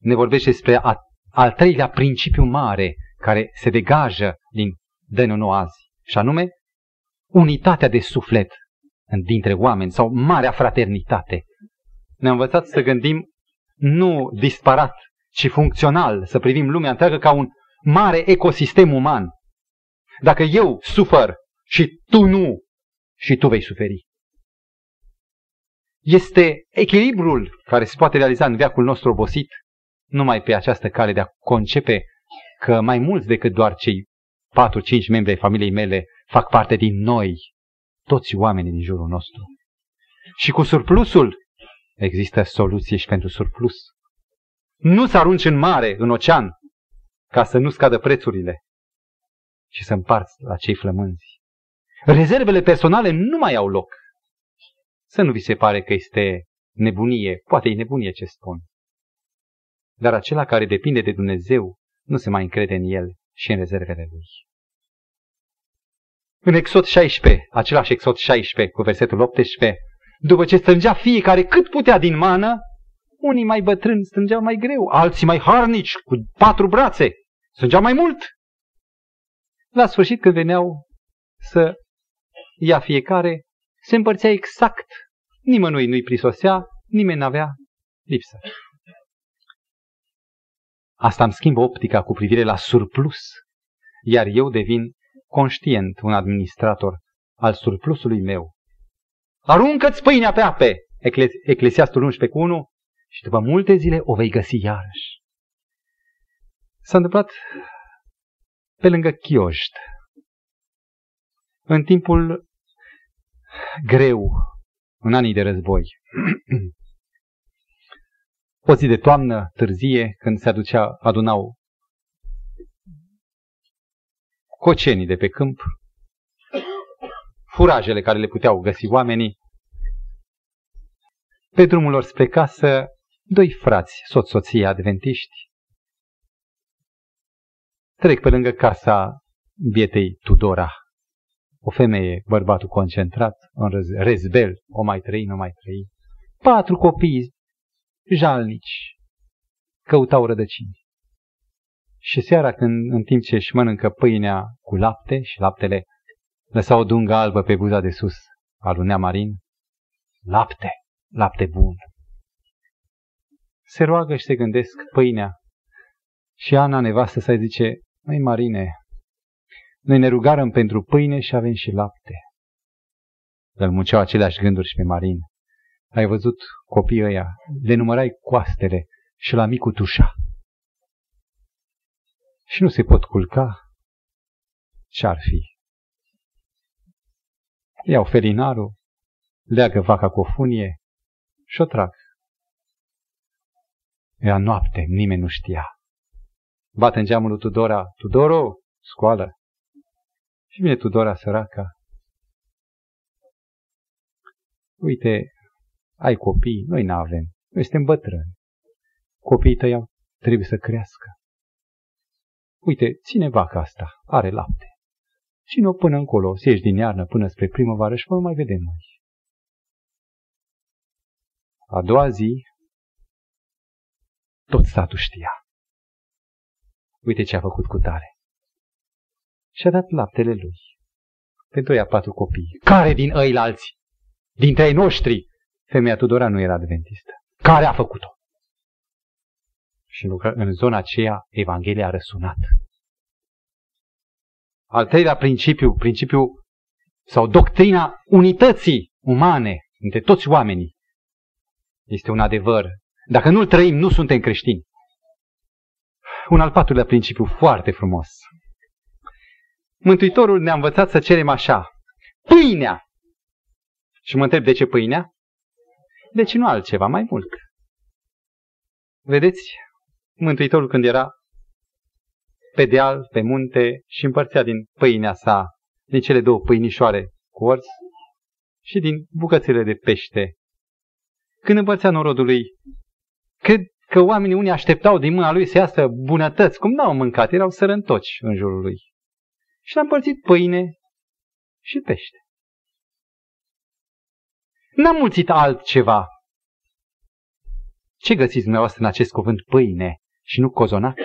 ne vorbește despre a, al treilea principiu mare care se degajă din dă nou azi, și anume unitatea de suflet dintre oameni sau marea fraternitate. Ne-a învățat să gândim nu disparat, ci funcțional, să privim lumea întreagă ca un mare ecosistem uman. Dacă eu sufăr și tu nu, și tu vei suferi. Este echilibrul care se poate realiza în veacul nostru obosit numai pe această cale de a concepe că mai mulți decât doar cei 4-5 membri ai familiei mele fac parte din noi, toți oamenii din jurul nostru. Și cu surplusul există soluție și pentru surplus. Nu să arunci în mare, în ocean, ca să nu scadă prețurile, și să împarți la cei flămânzi. Rezervele personale nu mai au loc. Să nu vi se pare că este nebunie, poate e nebunie ce spun. Dar acela care depinde de Dumnezeu nu se mai încrede în el și în rezervele lui. În Exod 16, același Exod 16 cu versetul 18, după ce strângea fiecare cât putea din mană, unii mai bătrâni strângeau mai greu, alții mai harnici, cu patru brațe, strângeau mai mult. La sfârșit, când veneau să ia fiecare, se împărțea exact. Nimănui nu-i prisosea, nimeni n-avea lipsă. Asta îmi schimbă optica cu privire la surplus, iar eu devin conștient, un administrator al surplusului meu. Aruncă-ți pâinea pe ape, Eclesiastul 11 cu 1, și după multe zile o vei găsi iarăși. S-a întâmplat pe lângă Chioști, în timpul greu, în anii de război. o zi de toamnă târzie, când se aducea, adunau cocenii de pe câmp, furajele care le puteau găsi oamenii. Pe drumul lor spre casă, doi frați, soț-soție adventiști, trec pe lângă casa bietei Tudora. O femeie, bărbatul concentrat, în rezbel, o mai trăi, nu mai trăi. Patru copii jalnici căutau rădăcini. Și seara când, în timp ce își mănâncă pâinea cu lapte și laptele lăsa o dungă albă pe buza de sus al unui marin, lapte, lapte bun. Se roagă și se gândesc pâinea. Și Ana, nevastă să zice, măi Marine, noi ne rugarăm pentru pâine și avem și lapte. Îl munceau aceleași gânduri și pe Marin. Ai văzut copiii ăia, le numărai coastele și la micul tușa și nu se pot culca, ce-ar fi? Iau felinarul, leagă vaca cu o funie și o trag. Era noapte, nimeni nu știa. Bate în geamul lui Tudora, Tudoro, scoală. Și vine Tudora săraca. Uite, ai copii, noi nu avem, noi suntem bătrâni. Copiii tăi trebuie să crească. Uite, ține vaca asta, are lapte. Ține-o până încolo, să ieși din iarnă până spre primăvară și până mai vedem noi. A doua zi, tot statul știa. Uite ce a făcut cu tare. Și-a dat laptele lui. Pentru ea patru copii. Care din ei alții? Dintre ei noștri? Femeia Tudora nu era adventistă. Care a făcut-o? Și în zona aceea Evanghelia a răsunat. Al treilea principiu, principiu sau doctrina unității umane între toți oamenii, este un adevăr. Dacă nu-l trăim, nu suntem creștini. Un al patrulea principiu foarte frumos. Mântuitorul ne-a învățat să cerem așa. Pâinea! Și mă întreb de ce pâinea? De ce nu altceva, mai mult? Vedeți, Mântuitorul când era pe deal, pe munte și împărțea din pâinea sa din cele două pâinișoare cu orz și din bucățile de pește. Când împărțea norodului, cred că oamenii unii așteptau din mâna lui să iasă bunătăți, cum n-au mâncat, erau sărăntoci în jurul lui. Și l-a împărțit pâine și pește. N-a mulțit altceva. Ce găsiți dumneavoastră în acest cuvânt pâine și nu cozonac?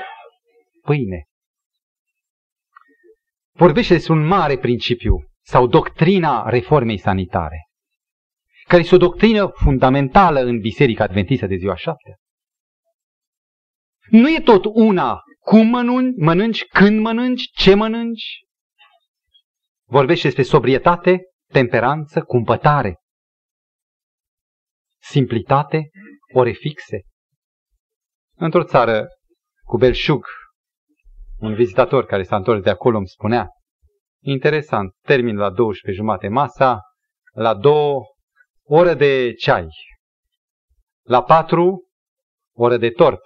Pâine. Vorbește despre un mare principiu sau doctrina reformei sanitare, care este o doctrină fundamentală în Biserica Adventistă de ziua șaptea. Nu e tot una cum mănânci, mănânci, când mănânci, ce mănânci. Vorbește despre sobrietate, temperanță, cumpătare, simplitate, ore fixe. Într-o țară cu belșug, un vizitator care s-a întors de acolo îmi spunea, interesant, termin la 12 jumate masa, la 2 oră de ceai, la 4 oră de tort,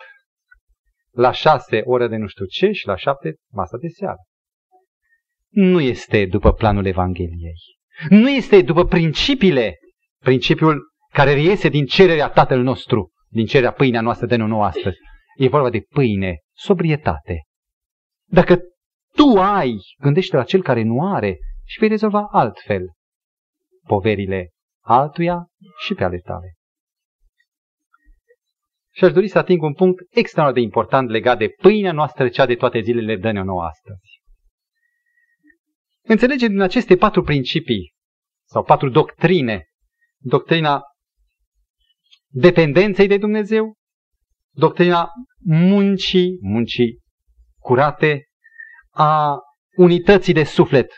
la 6 oră de nu știu ce și la 7 masa de seară. Nu este după planul Evangheliei. Nu este după principiile, principiul care reiese din cererea Tatăl nostru, din cererea pâinea noastră de nouă astăzi. E vorba de pâine, sobrietate. Dacă tu ai, gândește la cel care nu are și vei rezolva altfel poverile altuia și pe ale tale. Și aș dori să ating un punct extraordinar de important legat de pâinea noastră, cea de toate zilele, dă-ne nouă astăzi. Înțelege din aceste patru principii sau patru doctrine, doctrina dependenței de Dumnezeu, doctrina muncii, muncii curate, a unității de suflet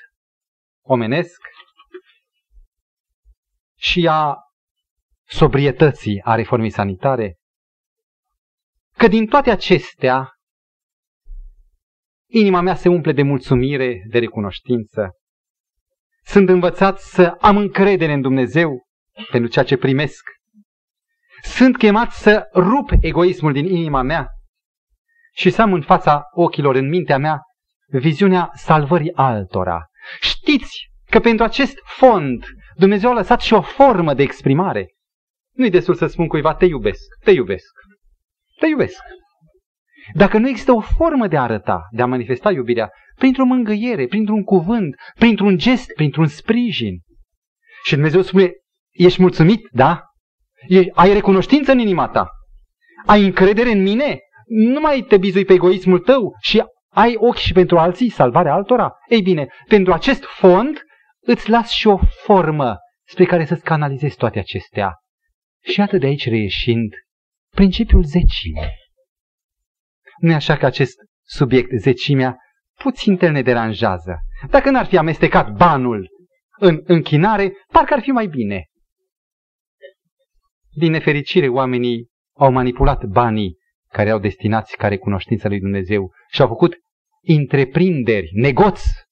omenesc și a sobrietății a reformei sanitare, că din toate acestea inima mea se umple de mulțumire, de recunoștință. Sunt învățat să am încredere în Dumnezeu pentru ceea ce primesc sunt chemat să rup egoismul din inima mea și să am în fața ochilor, în mintea mea, viziunea salvării altora. Știți că pentru acest fond Dumnezeu a lăsat și o formă de exprimare. Nu-i destul să spun cuiva, te iubesc, te iubesc, te iubesc. Dacă nu există o formă de a arăta, de a manifesta iubirea, printr-o mângâiere, printr-un cuvânt, printr-un gest, printr-un sprijin. Și Dumnezeu spune, ești mulțumit? Da? ai recunoștință în inima ta, ai încredere în mine, nu mai te bizui pe egoismul tău și ai ochi și pentru alții, salvarea altora. Ei bine, pentru acest fond îți las și o formă spre care să-ți canalizezi toate acestea. Și atât de aici reieșind principiul zecimii. Nu e așa că acest subiect, zecimea, puțin te ne deranjează. Dacă n-ar fi amestecat banul în închinare, parcă ar fi mai bine. Din nefericire, oamenii au manipulat banii care au destinați ca recunoștință lui Dumnezeu și au făcut întreprinderi, negoți.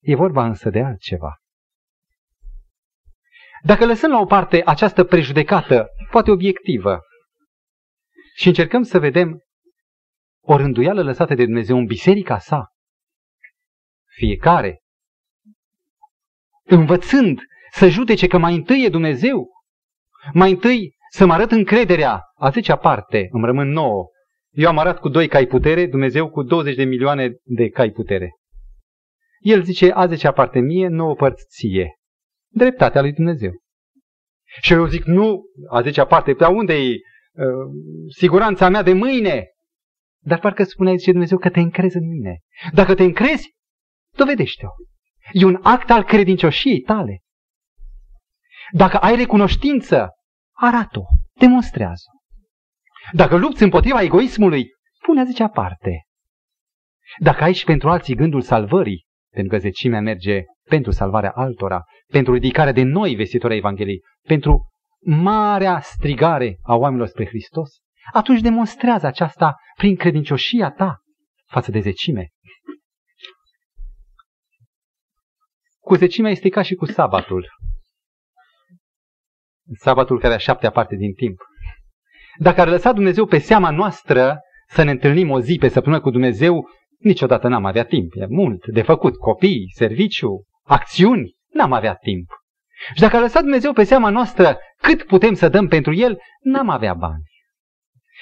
E vorba însă de altceva. Dacă lăsăm la o parte această prejudecată, poate obiectivă, și încercăm să vedem o rânduială lăsată de Dumnezeu în biserica sa, fiecare, învățând să judece că mai întâi e Dumnezeu. Mai întâi să mă arăt încrederea. A zicea parte, îmi rămân nouă. Eu am arăt cu doi cai putere, Dumnezeu cu 20 de milioane de cai putere. El zice, a zicea parte mie, nouă părți ție. Dreptatea lui Dumnezeu. Și eu zic, nu, a zicea parte, pe unde e uh, siguranța mea de mâine? Dar parcă spune, zice Dumnezeu, că te încrezi în mine. Dacă te încrezi, dovedește-o. E un act al credincioșiei tale. Dacă ai recunoștință, arată-o, demonstrează. Dacă lupți împotriva egoismului, pune zicea parte. Dacă ai și pentru alții gândul salvării, pentru că zecimea merge pentru salvarea altora, pentru ridicarea de noi vestitori Evangheliei, pentru marea strigare a oamenilor spre Hristos, atunci demonstrează aceasta prin credincioșia ta față de zecime. Cu zecimea este ca și cu sabatul sabatul care a șaptea parte din timp. Dacă ar lăsa Dumnezeu pe seama noastră să ne întâlnim o zi pe săptămână cu Dumnezeu, Niciodată n-am avea timp, e mult de făcut, copii, serviciu, acțiuni, n-am avea timp. Și dacă a lăsat Dumnezeu pe seama noastră cât putem să dăm pentru El, n-am avea bani.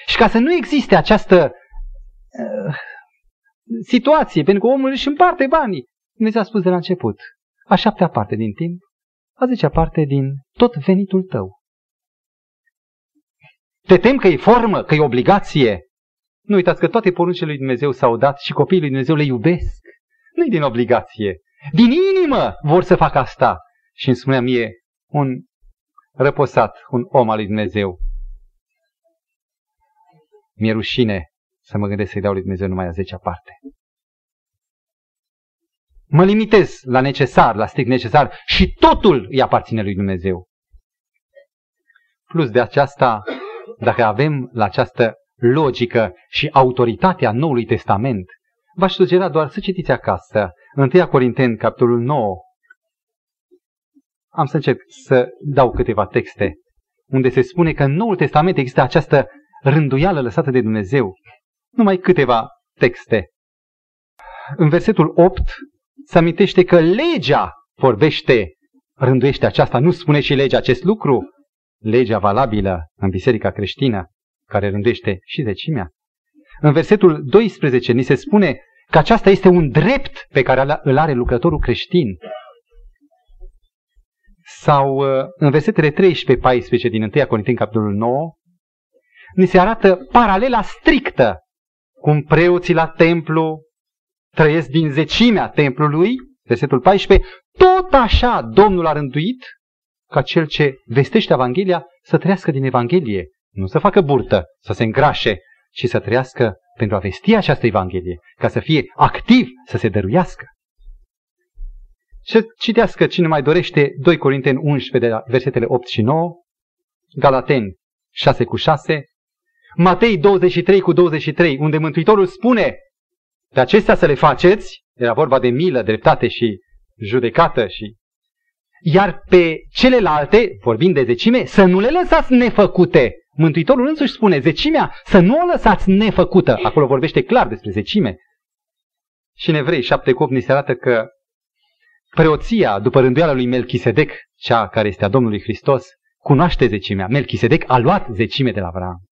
Și ca să nu existe această uh, situație, pentru că omul își împarte banii, Dumnezeu a spus de la început, a șaptea parte din timp, a zecea parte din tot venitul tău. Te tem că e formă, că e obligație. Nu uitați că toate poruncile lui Dumnezeu s-au dat și copiii lui Dumnezeu le iubesc. Nu-i din obligație. Din inimă vor să facă asta. Și îmi spunea mie un răposat, un om al lui Dumnezeu. Mi-e rușine să mă gândesc să-i dau lui Dumnezeu numai a zecea parte. Mă limitez la necesar, la strict necesar și totul îi aparține lui Dumnezeu. Plus de aceasta, dacă avem la această logică și autoritatea Noului Testament, v-aș sugera doar să citiți acasă 1 Corinteni, capitolul 9. Am să încerc să dau câteva texte unde se spune că în Noul Testament există această rânduială lăsată de Dumnezeu. Numai câteva texte. În versetul 8 se amintește că legea vorbește, rânduiește aceasta, nu spune și legea acest lucru, legea valabilă în biserica creștină, care rândește și zecimea. În versetul 12 ni se spune că aceasta este un drept pe care îl are lucrătorul creștin. Sau uh, în versetele 13-14 din 1 Corinteni, capitolul 9, ni se arată paralela strictă cum preoții la templu trăiesc din zecimea templului, versetul 14, tot așa Domnul a rânduit ca cel ce vestește Evanghelia să trăiască din Evanghelie, nu să facă burtă, să se îngrașe, ci să trăiască pentru a vesti această Evanghelie, ca să fie activ, să se dăruiască. Și citească cine mai dorește 2 Corinteni 11, de la versetele 8 și 9, Galateni 6 cu 6, Matei 23 cu 23, unde Mântuitorul spune de acestea să le faceți, era vorba de milă, dreptate și judecată și iar pe celelalte, vorbind de zecime, să nu le lăsați nefăcute. Mântuitorul însuși spune, zecimea, să nu o lăsați nefăcută. Acolo vorbește clar despre zecime. Și în Evrei 7 cu 8 ni se arată că preoția, după rânduiala lui Melchisedec, cea care este a Domnului Hristos, cunoaște zecimea. Melchisedec a luat zecime de la Avram.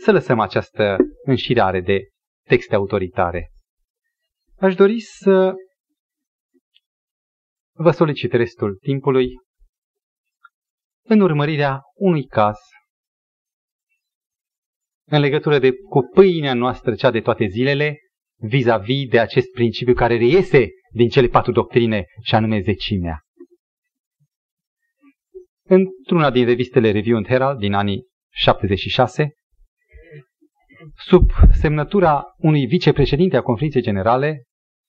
Să lăsăm această înșirare de texte autoritare. Aș dori să vă solicit restul timpului în urmărirea unui caz în legătură de, cu pâinea noastră, cea de toate zilele, vis-a-vis -vis de acest principiu care reiese din cele patru doctrine, și anume zecimea. Într-una din revistele Review and Herald din anii 76, sub semnătura unui vicepreședinte a conferinței generale,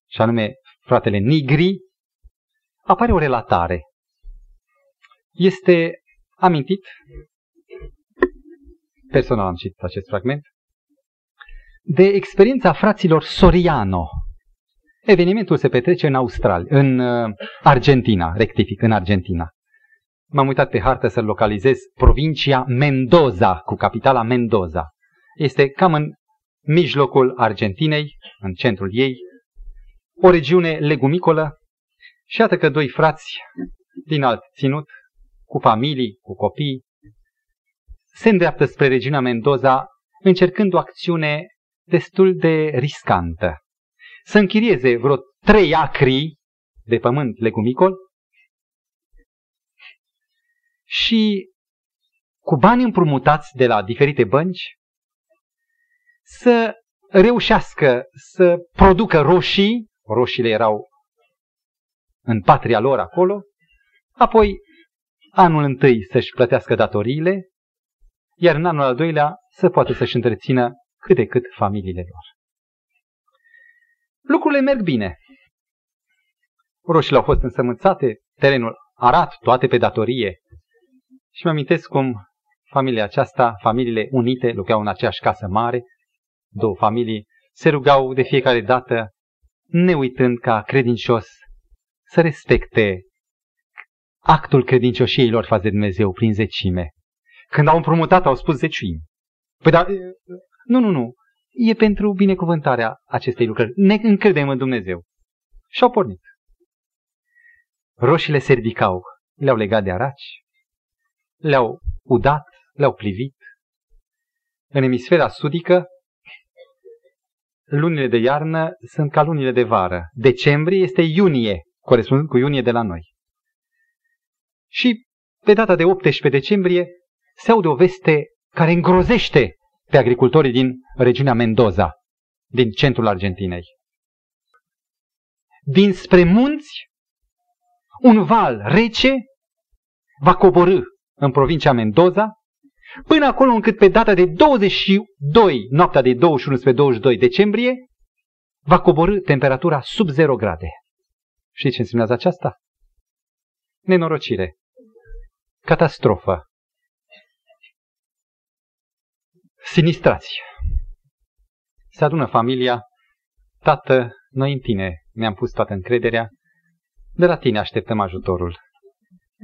și anume fratele Nigri, apare o relatare. Este amintit, personal am citit acest fragment, de experiența fraților Soriano. Evenimentul se petrece în Australia, în uh, Argentina, rectific, în Argentina. M-am uitat pe hartă să localizez provincia Mendoza, cu capitala Mendoza. Este cam în mijlocul Argentinei, în centrul ei, o regiune legumicolă și iată că doi frați din alt ținut, cu familii, cu copii, se îndreaptă spre regiunea Mendoza, încercând o acțiune destul de riscantă. Să închirieze vreo trei acri de pământ legumicol și cu bani împrumutați de la diferite bănci să reușească să producă roșii, roșiile erau în patria lor acolo, apoi anul întâi să-și plătească datoriile, iar în anul al doilea să poată să-și întrețină cât de cât familiile lor. Lucrurile merg bine. Roșiile au fost însămânțate, terenul arat, toate pe datorie. Și mă amintesc cum familia aceasta, familiile unite, lucrau în aceeași casă mare, două familii, se rugau de fiecare dată, ne uitând ca credincios să respecte actul credincioșiei lor față de Dumnezeu prin zecime. Când au împrumutat, au spus zecime. Păi da, nu, nu, nu. e pentru binecuvântarea acestei lucrări. Ne încredem în Dumnezeu. Și au pornit. Roșile se ridicau, le-au legat de araci, le-au udat, le-au privit. În emisfera sudică, lunile de iarnă sunt ca lunile de vară. Decembrie este iunie, corespundând cu iunie de la noi. Și pe data de 18 decembrie se aude o veste care îngrozește pe agricultorii din regiunea Mendoza, din centrul Argentinei. Dinspre munți, un val rece va coborâ în provincia Mendoza, până acolo încât pe data de 22, noaptea de 21 spre 22 decembrie, va coborâ temperatura sub 0 grade. Știți ce înseamnă aceasta? Nenorocire. Catastrofă. Sinistrați. Se adună familia. Tată, noi în tine ne-am pus toată încrederea. De la tine așteptăm ajutorul.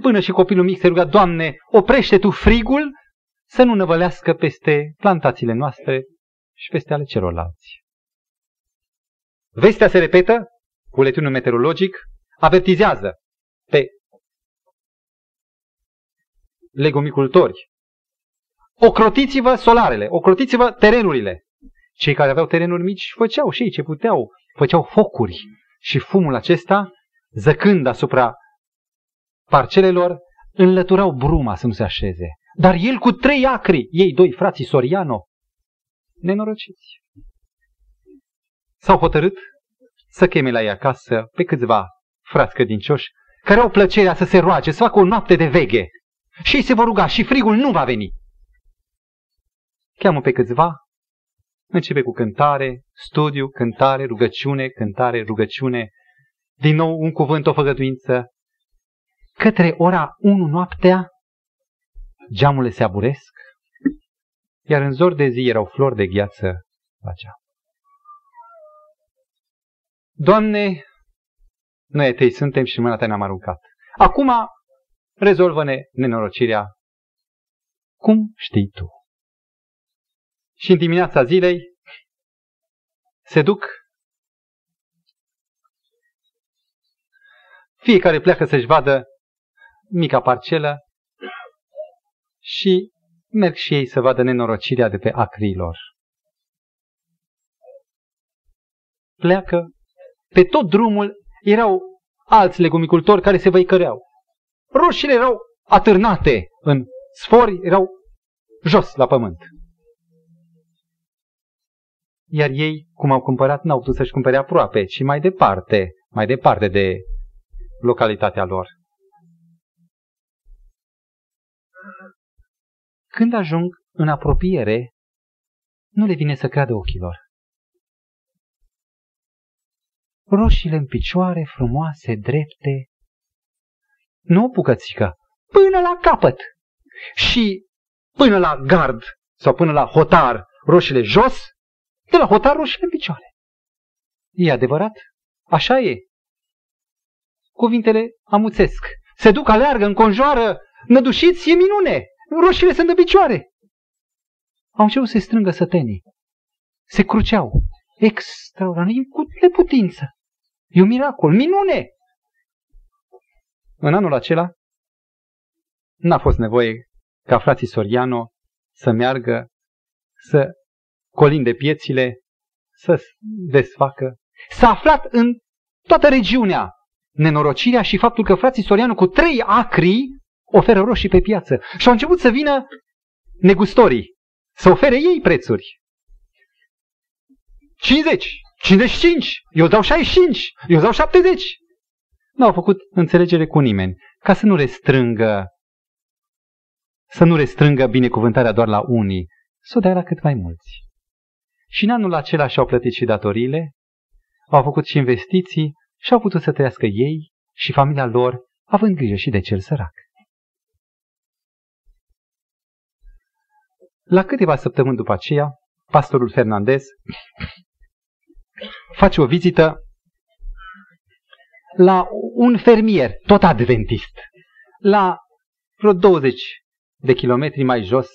Până și copilul mic se ruga, Doamne, oprește Tu frigul să nu năvălească peste plantațiile noastre și peste ale celorlalți. Vestea se repetă, buletinul meteorologic avertizează pe legumicultori. Ocrotiți-vă solarele, ocrotiți-vă terenurile. Cei care aveau terenuri mici făceau și ei ce puteau, făceau focuri și fumul acesta, zăcând asupra parcelelor, înlăturau bruma să nu se așeze. Dar el cu trei acri, ei doi, frații Soriano, nenorociți. S-au hotărât să cheme la ei acasă pe câțiva frați credincioși care au plăcerea să se roage, să facă o noapte de veghe. Și ei se vor ruga și frigul nu va veni. Cheamă pe câțiva, începe cu cântare, studiu, cântare, rugăciune, cântare, rugăciune, din nou un cuvânt, o făgăduință. Către ora 1 noaptea, geamurile se aburesc, iar în zor de zi erau flori de gheață la geam. Doamne, noi tăi suntem și mâna ta ne-am aruncat. Acum rezolvă-ne nenorocirea cum știi tu. Și în dimineața zilei se duc, fiecare pleacă să-și vadă mica parcelă și merg și ei să vadă nenorocirea de pe acrilor. Pleacă, pe tot drumul erau alți legumicultori care se văicăreau. Roșiile erau atârnate în sfori, erau jos la pământ. Iar ei, cum au cumpărat, n-au putut să-și cumpere aproape, ci mai departe, mai departe de localitatea lor. Când ajung în apropiere, nu le vine să creadă ochilor. Roșiile în picioare, frumoase, drepte, nu o bucățică, până la capăt. Și până la gard sau până la hotar, roșiile jos, de la hotar roșiile în picioare. E adevărat? Așa e. Cuvintele amuțesc. Se duc, aleargă, înconjoară, nădușiți, e minune. Roșiile sunt în picioare. Au început să se strângă sătenii. Se cruceau. Extraordinar, cu neputință. E un miracol, minune! În anul acela n-a fost nevoie ca frații Soriano să meargă, să colinde piețile, să desfacă. S-a aflat în toată regiunea nenorocirea și faptul că frații Soriano cu trei acri oferă roșii pe piață. Și au început să vină negustorii, să ofere ei prețuri. 50, 55, eu dau 65, eu dau 70. Nu au făcut înțelegere cu nimeni, ca să nu restrângă, să nu restrângă binecuvântarea doar la unii, să o dea la cât mai mulți. Și în anul acela și-au plătit și datoriile, au făcut și investiții și au putut să trăiască ei și familia lor, având grijă și de cel sărac. La câteva săptămâni după aceea, pastorul Fernandez face o vizită la un fermier, tot adventist, la vreo 20 de kilometri mai jos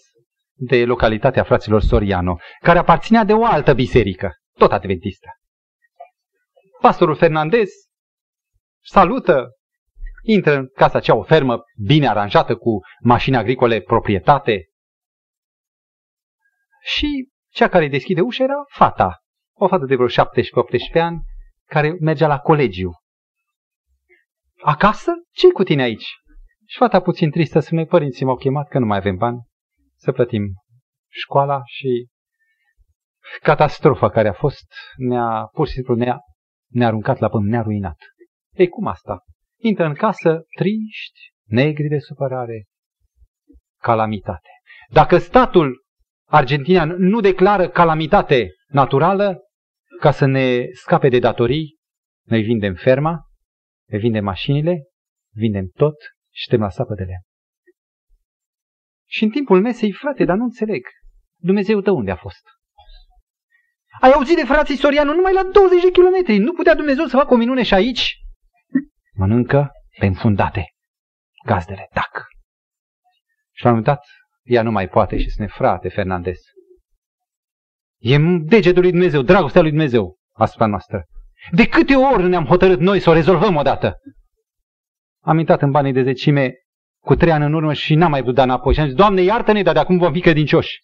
de localitatea fraților Soriano, care aparținea de o altă biserică, tot adventistă. Pastorul Fernandez salută, intră în casa aceea o fermă bine aranjată cu mașini agricole proprietate și cea care deschide ușa era fata, o fată de vreo 17-18 ani, care mergea la colegiu. Acasă? ce cu tine aici? Și fata puțin tristă spune, părinții m-au chemat că nu mai avem bani să plătim școala și catastrofa care a fost ne-a, pur și simplu ne-a, ne-a aruncat la pământ, ne-a ruinat. Ei, cum asta? Intră în casă triști, negri de supărare, calamitate. Dacă statul argentinian nu declară calamitate naturală ca să ne scape de datorii, noi vindem ferma, ne vindem mașinile, vindem tot și suntem la sapă de lemn. Și în timpul mesei, frate, dar nu înțeleg. Dumnezeu tău unde a fost? Ai auzit de frații Sorianu numai la 20 de kilometri. Nu putea Dumnezeu să facă o minune și aici? Mănâncă pe înfundate. Gazdele, tac. Și la un dat, ea nu mai poate și spune, frate Fernandez, e degetul lui Dumnezeu, dragostea lui Dumnezeu asupra noastră. De câte ori ne-am hotărât noi să o rezolvăm odată? Am intrat în banii de zecime cu trei ani în urmă și n-am mai putut da înapoi. Și am zis, Doamne, iartă-ne, dar de acum vom fi credincioși.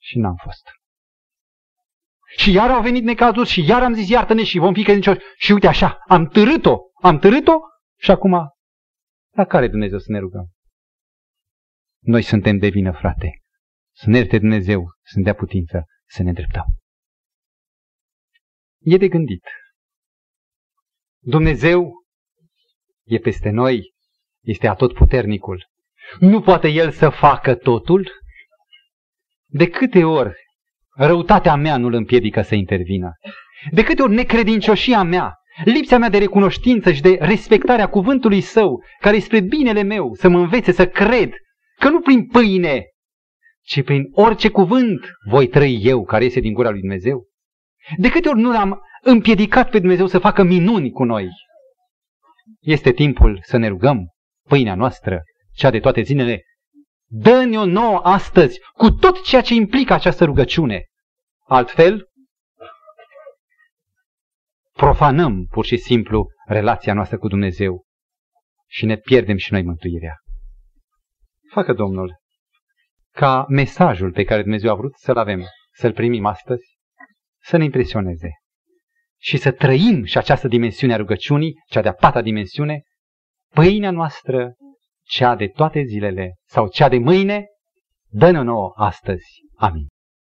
Și n-am fost. Și iar au venit necazuri și iar am zis, iartă-ne și vom fi credincioși. Și uite așa, am târât-o, am târât-o și acum, la care Dumnezeu să ne rugăm? Noi suntem de vină, frate. Să ne ierte Dumnezeu, să ne dea putință să ne îndreptăm. E de gândit. Dumnezeu e peste noi, este atotputernicul. Nu poate El să facă totul? De câte ori răutatea mea nu îl împiedică să intervină? De câte ori necredincioșia mea, lipsa mea de recunoștință și de respectarea cuvântului său, care spre binele meu, să mă învețe să cred că nu prin pâine, ci prin orice cuvânt voi trăi eu care iese din gura lui Dumnezeu? De câte ori nu l-am împiedicat pe Dumnezeu să facă minuni cu noi? Este timpul să ne rugăm pâinea noastră, cea de toate zilele. Dă-ne-o nouă astăzi, cu tot ceea ce implică această rugăciune. Altfel, profanăm pur și simplu relația noastră cu Dumnezeu și ne pierdem și noi mântuirea. Facă Domnul ca mesajul pe care Dumnezeu a vrut să-l avem, să-l primim astăzi, să ne impresioneze și să trăim și această dimensiune a rugăciunii, cea de-a pata dimensiune, pâinea noastră, cea de toate zilele sau cea de mâine, dă-ne nouă astăzi. Amin.